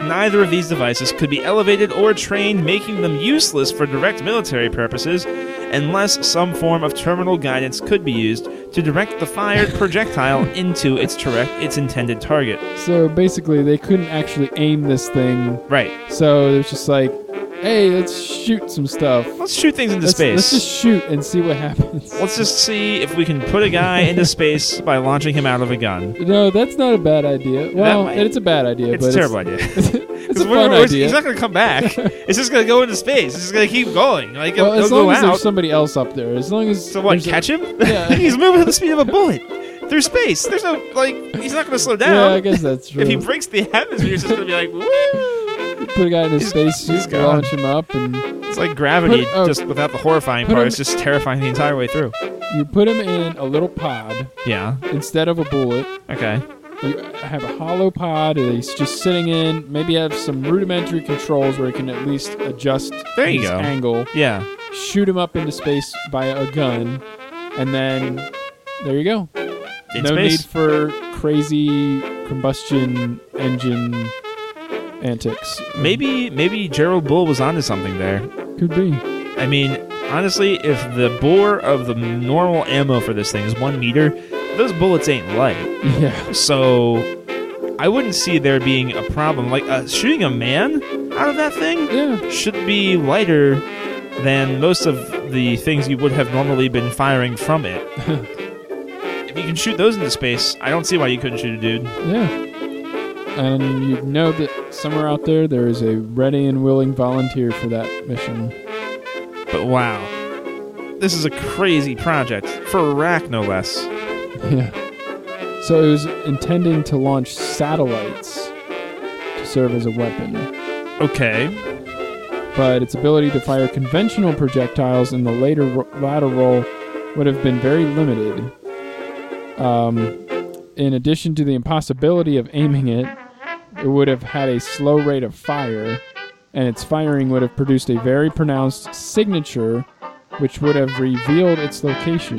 Neither of these devices could be elevated or trained, making them useless for direct military purposes unless some form of terminal guidance could be used to direct the fired projectile into its direct its intended target. So basically, they couldn't actually aim this thing. Right. So it's just like, hey, let's shoot some stuff. Let's shoot things into Let's, space. let's just shoot and see what happens. Let's just see if we can put a guy into space by launching him out of a gun. no, that's not a bad idea. Well, might- it's a bad idea, It's but a terrible idea. It's, it's a fun we're- idea. He's not going to come back. it's just going to go into space. It's just going to keep going. Like well, as long go as out. there's somebody else up there, as long as So what? there's a- Catch him? Yeah. he's moving at the speed of a bullet through space. There's no like. He's not going to slow down. Yeah, I guess that's true. if he breaks the atmosphere, it's just going to be like woo. Put a guy in a He's- space he's suit, gone. launch him up, and It's like gravity, Put- oh, just without the horrifying part. him- It's just terrifying the entire way through. you put him in a little pod Yeah. instead of a bullet. Okay. You have a hollow pod that he's just sitting in. Maybe have some rudimentary controls where he can at least adjust There you his go. angle. Yeah. Shoot him up into space by a gun, and then there you go. In no space. need for crazy combustion engine antics. Maybe maybe Gerald Bull was onto something there. could be. I mean, honestly, if the bore of the normal ammo for this thing is one meter, those bullets ain't light. Yeah. So I wouldn't see there being a problem. Like uh, shooting a man out of that thing Yeah. should be lighter than most of the things you would have normally been firing from it. if you can shoot those into space, I don't see why you couldn't shoot a dude. Yeah. And you know that somewhere out there there is a ready and willing volunteer for that mission. But wow, this is a crazy project for Iraq, no less. Yeah. So it was intending to launch satellites to serve as a weapon, Okay, but its ability to fire conventional projectiles in the later role would have been very limited. Um, in addition to the impossibility of aiming it, it would have had a slow rate of fire, and its firing would have produced a very pronounced signature, which would have revealed its location.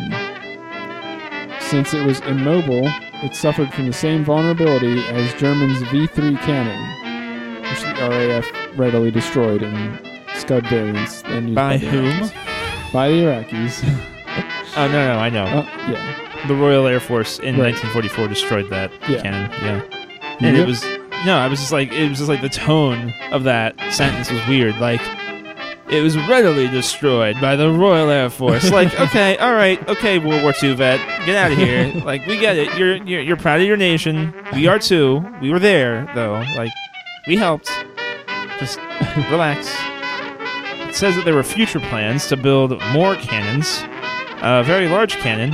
Since it was immobile, it suffered from the same vulnerability as German's V3 cannon, which the RAF readily destroyed in Scud variants. By whom? Iraqis. By the Iraqis. Oh no, no, I know. uh, yeah. the Royal Air Force in Right. 1944 destroyed that Yeah. cannon. Yeah, and it was no, I was just like it was just like the tone of that sentence was weird. Like it was readily destroyed by the Royal Air Force. Like okay, all right, okay, World War II vet, get out of here. like we get it. You're, you're you're proud of your nation. We are too. We were there though. Like we helped. Just relax. It says that there were future plans to build more cannons, a very large cannon,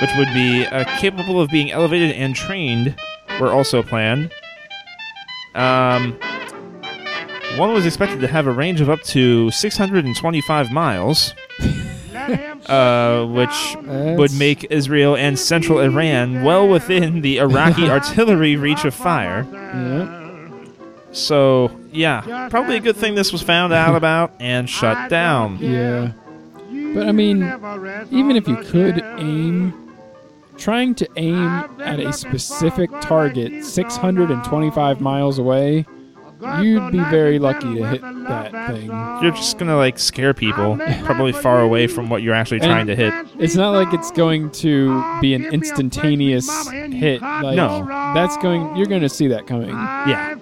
which would be uh, capable of being elevated and trained, were also planned. Um, one was expected to have a range of up to 625 miles, uh, which would make Israel and central Iran well within the Iraqi artillery reach of fire. So, yeah, probably a good thing this was found out about and shut down. Yeah. But I mean, even if you could aim, trying to aim at a specific target 625 miles away, you'd be very lucky to hit that thing. You're just gonna like scare people, probably far away from what you're actually trying to hit. It's not like it's going to be an instantaneous hit. Like, No. That's going, you're going to see that coming. Yeah.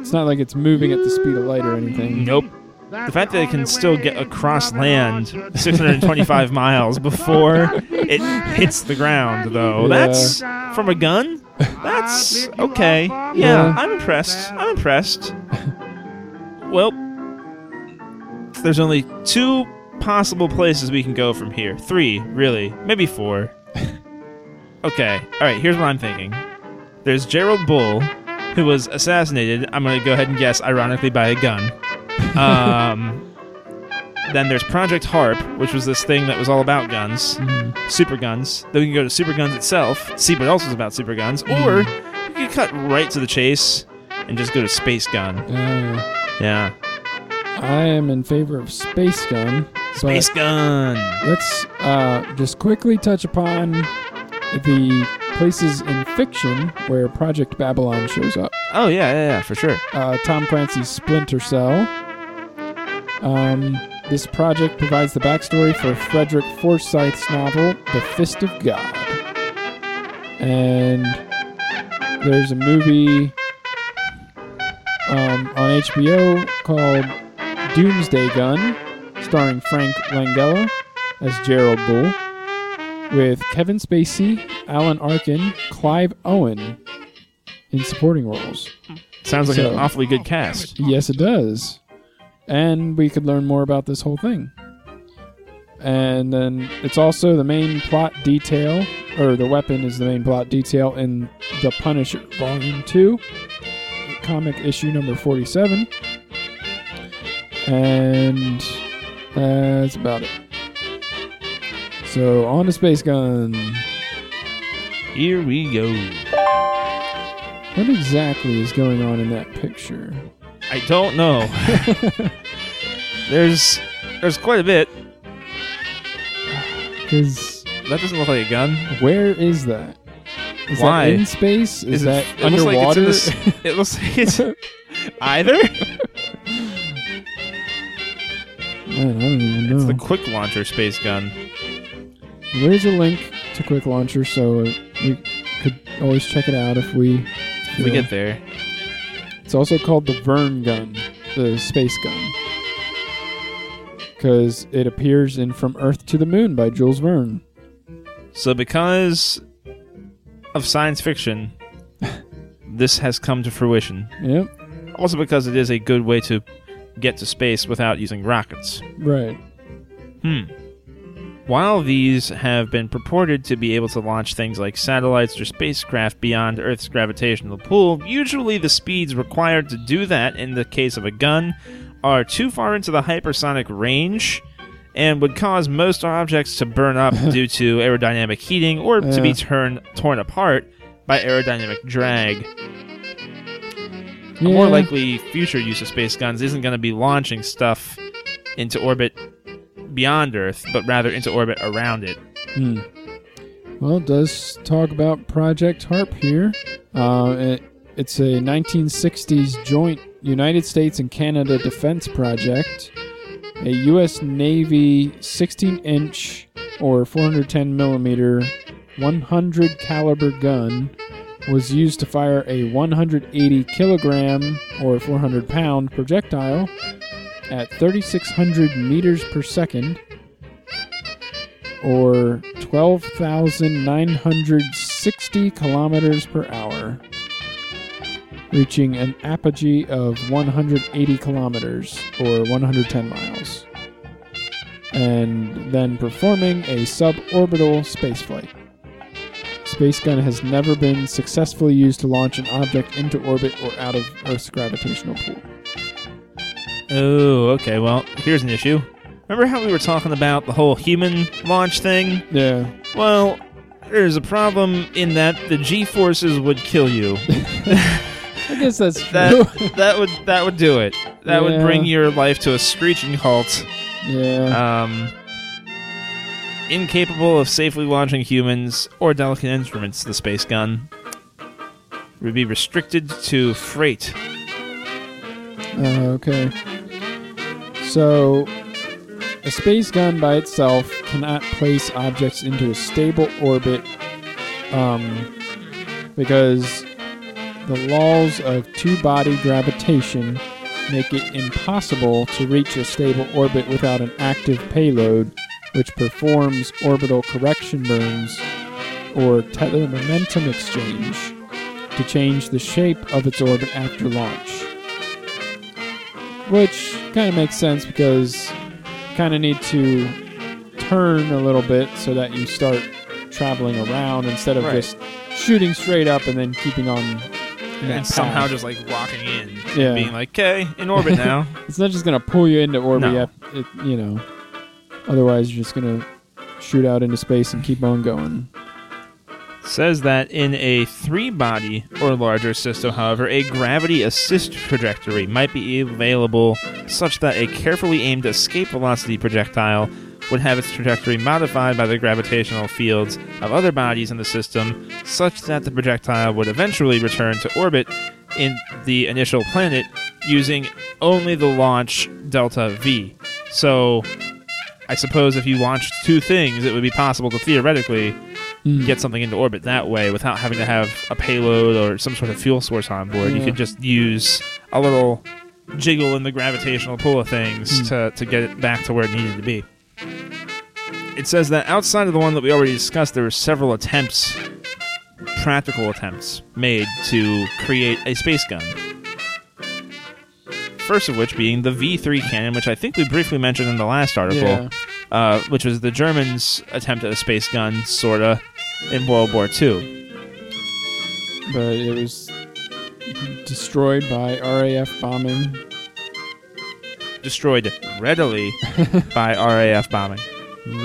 It's not like it's moving at the speed of light or anything. Nope. The fact that it can still get across land 625 miles before it hits the ground, though, Yeah. that's from a gun. That's okay. Yeah, Yeah. I'm impressed. I'm impressed. Well, there's only two possible places we can go from here. Three, really. Maybe four. Okay, alright, here's what I'm thinking. There's Gerald Bull, who was assassinated, I'm gonna go ahead and guess, ironically, by a gun. Um, then there's Project Harp, which was this thing that was all about guns, Mhm. super guns. Then we can go to Super Guns itself, see what else was about super guns, or you can cut right to the chase and just go to Space Gun. Uh, Yeah, I am in favor of Space Gun. Space Gun. Let's uh, just quickly touch upon the places in fiction where Project Babylon shows up. Oh yeah, yeah, yeah, for sure. Uh, Tom Clancy's Splinter Cell. Um, this project provides the backstory for Frederick Forsyth's novel, The Fist of God. And there's a movie um, on HBO called Doomsday Gun, starring Frank Langella as Gerald Bull, with Kevin Spacey, Alan Arkin, Clive Owen in supporting roles. Sounds like So- an awfully good cast. Yes, it does. And we could learn more about this whole thing. And then it's also the main plot detail, or the weapon is the main plot detail in The Punisher Volume 2, comic issue number 47. And that's about it. So, on to Space Gun. Here we go. What exactly is going on in that picture? I don't know. there's there's quite a bit. Because That doesn't look like a gun. where is that? Is Why? that in space? Is, it- that it looks like it's underwater? it looks like it's either. Man, I don't even know. It's the quick launcher space gun. There's a link to Quick Launcher, so we could always check it out if we. If we get there. It's also called the Verne gun, the space gun, because it appears in From Earth to the Moon by Jules Verne. So because of science fiction, this has come to fruition. Yep, Also because it is a good way to get to space without using rockets. right. Hmm. While these have been purported to be able to launch things like satellites or spacecraft beyond Earth's gravitational pull, usually the speeds required to do that in the case of a gun are too far into the hypersonic range and would cause most objects to burn up due to aerodynamic heating or to be turn, torn apart by aerodynamic drag. A more likely future use of space guns isn't going to be launching stuff into orbit beyond Earth, but rather into orbit around it. Hmm. Well, it does talk about Project Harp here. Uh, it, it's a 1960s joint United States and Canada defense project. A U.S. Navy 16 inch or 410 millimeter 100 caliber gun was used to fire a 180 kilogram or 400 pound projectile at 3,600 meters per second or 12,960 kilometers per hour, reaching an apogee of 180 kilometers or 110 miles, and then performing a suborbital spaceflight. Space gun has never been successfully used to launch an object into orbit or out of Earth's gravitational pull. Oh, okay. Well, here's an issue. Remember how we were talking about the whole human launch thing? Yeah, Well, there's a problem in that the G forces would kill you. I guess that's true. That that would that would do it. That would bring your life to a screeching halt. yeah. Um, incapable of safely launching humans or delicate instruments, the space gun would be restricted to freight. Uh, okay. So, a space gun by itself cannot place objects into a stable orbit um, because the laws of two body gravitation make it impossible to reach a stable orbit without an active payload which performs orbital correction burns or tether momentum exchange to change the shape of its orbit after launch which kind of makes sense because you kind of need to turn a little bit so that you start traveling around instead of Right. just shooting straight up and then keeping on and somehow just like locking in, Yeah. being like, "Okay, in orbit now." it's not just gonna pull you into orbit No. yet, it, you know otherwise you're just gonna shoot out into space and keep on going Says that in a three body or larger system, however, a gravity assist trajectory might be available such that a carefully aimed escape velocity projectile would have its trajectory modified by the gravitational fields of other bodies in the system, such that the projectile would eventually return to orbit in the initial planet using only the launch delta V. So, I suppose if you launched two things, it would be possible to theoretically Hmm. get something into orbit that way without having to have a payload or some sort of fuel source on board. You could just use a little jiggle in the gravitational pull of things Hmm. to, to get it back to where it needed to be. It says that outside of the one that we already discussed, there were several attempts, practical attempts, made to create a space gun. First of which being the V3 cannon, which I think we briefly mentioned in the last article, Yeah. uh, which was the Germans' attempt at a space gun, sorta, in World War II. But it was destroyed by RAF bombing. Destroyed readily by RAF bombing.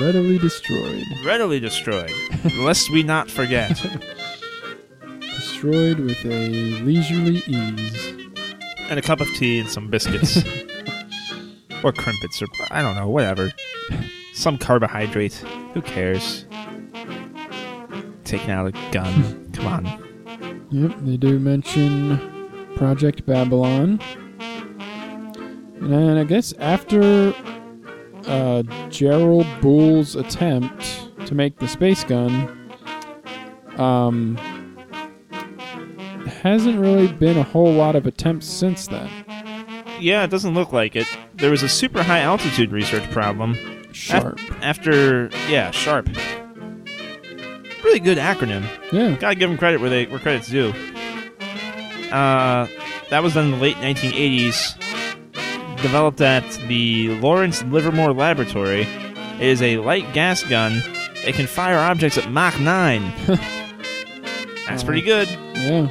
Readily destroyed. Readily destroyed, lest we not forget. Destroyed with a leisurely ease. and a cup of tea and some biscuits. or crimpets, or I don't know, whatever. Some carbohydrate. Who cares? Taking out a gun. Come on. Yep, they do mention Project Babylon. And I guess after uh, Gerald Bull's attempt to make the space gun, um, hasn't really been a whole lot of attempts since then. Yeah, it doesn't look like it. There was a super high altitude research problem. Sharp. After, yeah, SHARP. Really good acronym. Yeah. Gotta give them credit where they where credit's due. Uh, that was done in the late 1980s. Developed at the Lawrence Livermore Laboratory. It is a light gas gun. It can fire objects at Mach 9. That's pretty good. Yeah.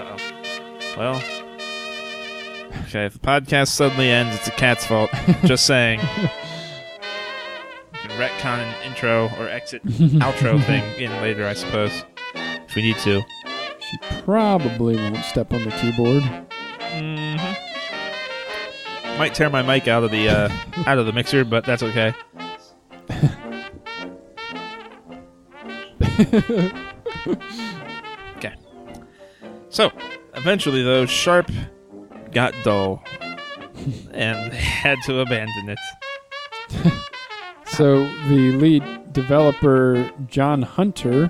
Uh-oh. Well. Okay, if the podcast suddenly ends, it's a cat's fault. Just saying. Retcon an intro or exit outro thing in later, I suppose. If we need to. She probably won't step on the keyboard. hmm Might tear my mic out of the uh, out of the mixer, but that's okay. okay. So, eventually, though, Sharp got dull, and had to abandon it. So the lead developer, John Hunter,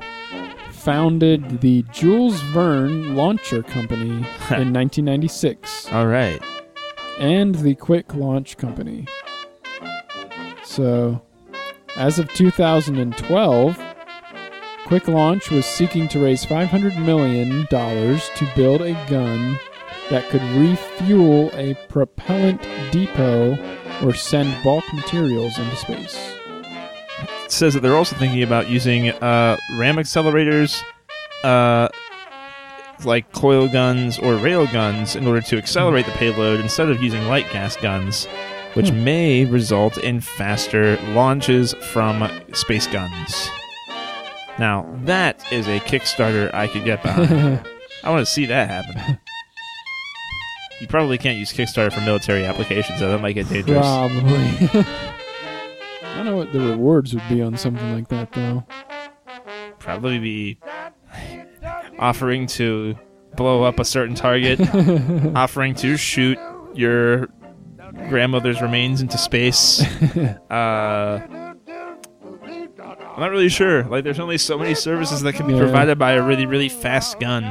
founded the Jules Verne Launcher Company in 1996 All right. and the Quick Launch Company. So, as of 2012, Quick Launch was seeking to raise $500 million to build a gun that could refuel a propellant depot or send bulk materials into space. Says that they're also thinking about using uh, ram accelerators, uh, like coil guns or rail guns, in order to accelerate the payload instead of using light gas guns, which Hmm. may result in faster launches from space guns. Now, that is a Kickstarter I could get behind. I want to see that happen. You probably can't use Kickstarter for military applications, though. That might get dangerous. Probably. I don't know what the rewards would be on something like that, though. probably be offering to blow up a certain target, offering to shoot your grandmother's remains into space. Uh, I'm not really sure. Like, there's only so many services that can be Yeah. provided by a really, really fast gun.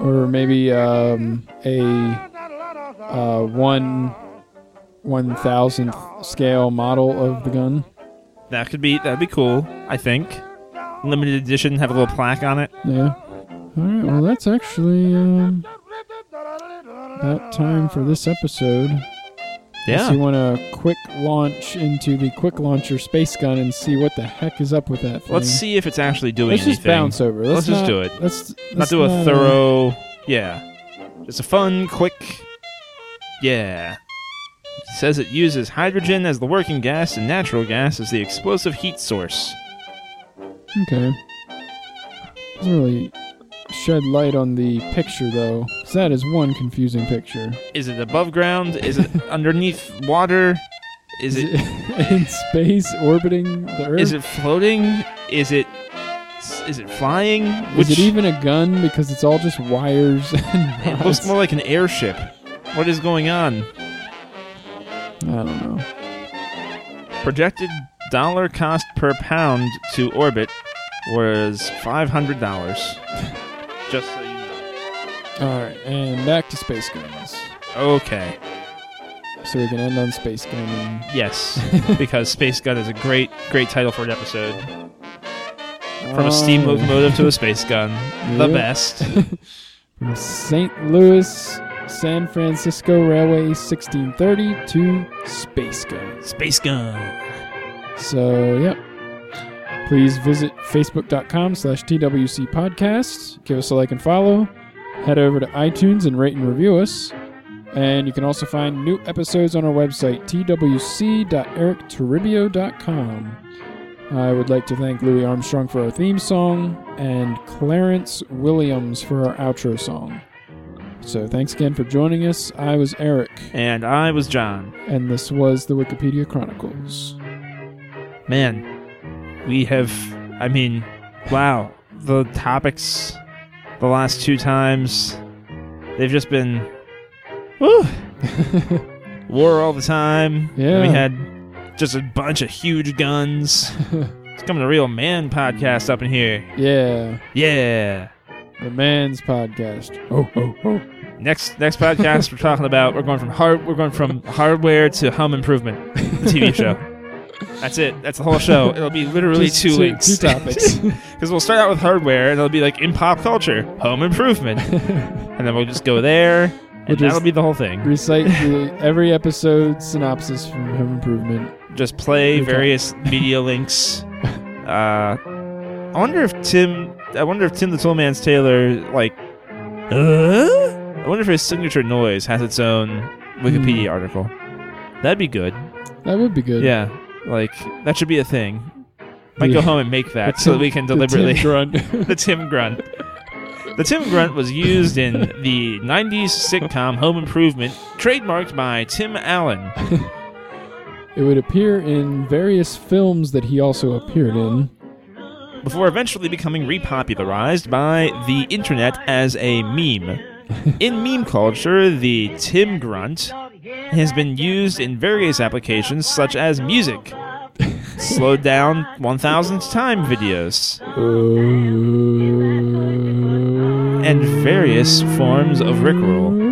or maybe um, a uh, one one thousandth scale model of the gun. That could be that'd be cool. I think limited edition, have a little plaque on it. Yeah. All right. Well, that's actually um, about time for this episode. Unless Yeah, you want to quick launch into the quick launcher space gun and see what the heck is up with that thing. let's see if it's actually doing Let's just bounce over. Let's, Let's just do it. Let's, not let's do a not, uh, thorough yeah just a fun quick yeah it says it uses hydrogen as the working gas and natural gas as the explosive heat source. Okay. Doesn't really shed light on the picture though, 'cause that is one confusing picture. is it above ground? Is it underneath water? Is it in space orbiting the Earth? is it floating? Is it is it flying? Is it even a gun? Because it's all just wires and it looks rods? more like an airship. What is going on I don't know. projected dollar cost per pound to orbit was $500 just so you know All right, and back to space guns. Okay. So we can end on Space Gun. And, Yes, because Space Gun is a great, great title for an episode. From a steam Oh, um, locomotive to a space gun, the Yeah. best. From St. Louis, San Francisco Railway 1630 to Space Gun. Space gun. So, yep. Please visit facebook.com slash TWC podcast. Give us a like and follow. Head over to iTunes and rate and review us. And you can also find new episodes on our website, twc.erictoribio.com. I would like to thank Louis Armstrong for our theme song and Clarence Williams for our outro song. So thanks again for joining us. I was Eric, And I was John. and this was the Wikipedia Chronicles. Man, we have. I mean, wow. The topics the last two times, they've just been. Woo! War all the time. Yeah. We had just a bunch of huge guns. It's coming a real man podcast up in here. yeah, Yeah. The man's podcast. Oh, oh, oh. Next next podcast we're talking about we're going from hard we're going from hardware to home improvement the TV show. That's it. That's the whole show. It'll be literally Just two weeks. Two topics. Because we'll start out with hardware and it'll be like in pop culture, home improvement. and then we'll just go there and We'll that'll be the whole thing. Recite the, every episode synopsis from Home Improvement. Just play Okay. various media links. Uh I wonder if Tim I wonder if Tim the Toolman's Taylor like uh? I wonder if his signature noise has its own Wikipedia Hmm. article. That'd be good. That would be good. Yeah, like that should be a thing. Might The- go home and make that the so that we can the Tim deliberately Grunt. the Tim Grunt. The Tim Grunt was used in the 90s sitcom Home Improvement, trademarked by Tim Allen. it would appear in various films that he also appeared in. Before eventually becoming repopularized by the internet as a meme. In meme culture, the Tim Grunt has been used in various applications such as music, slowed down 1000th time videos, and various forms of Rickroll.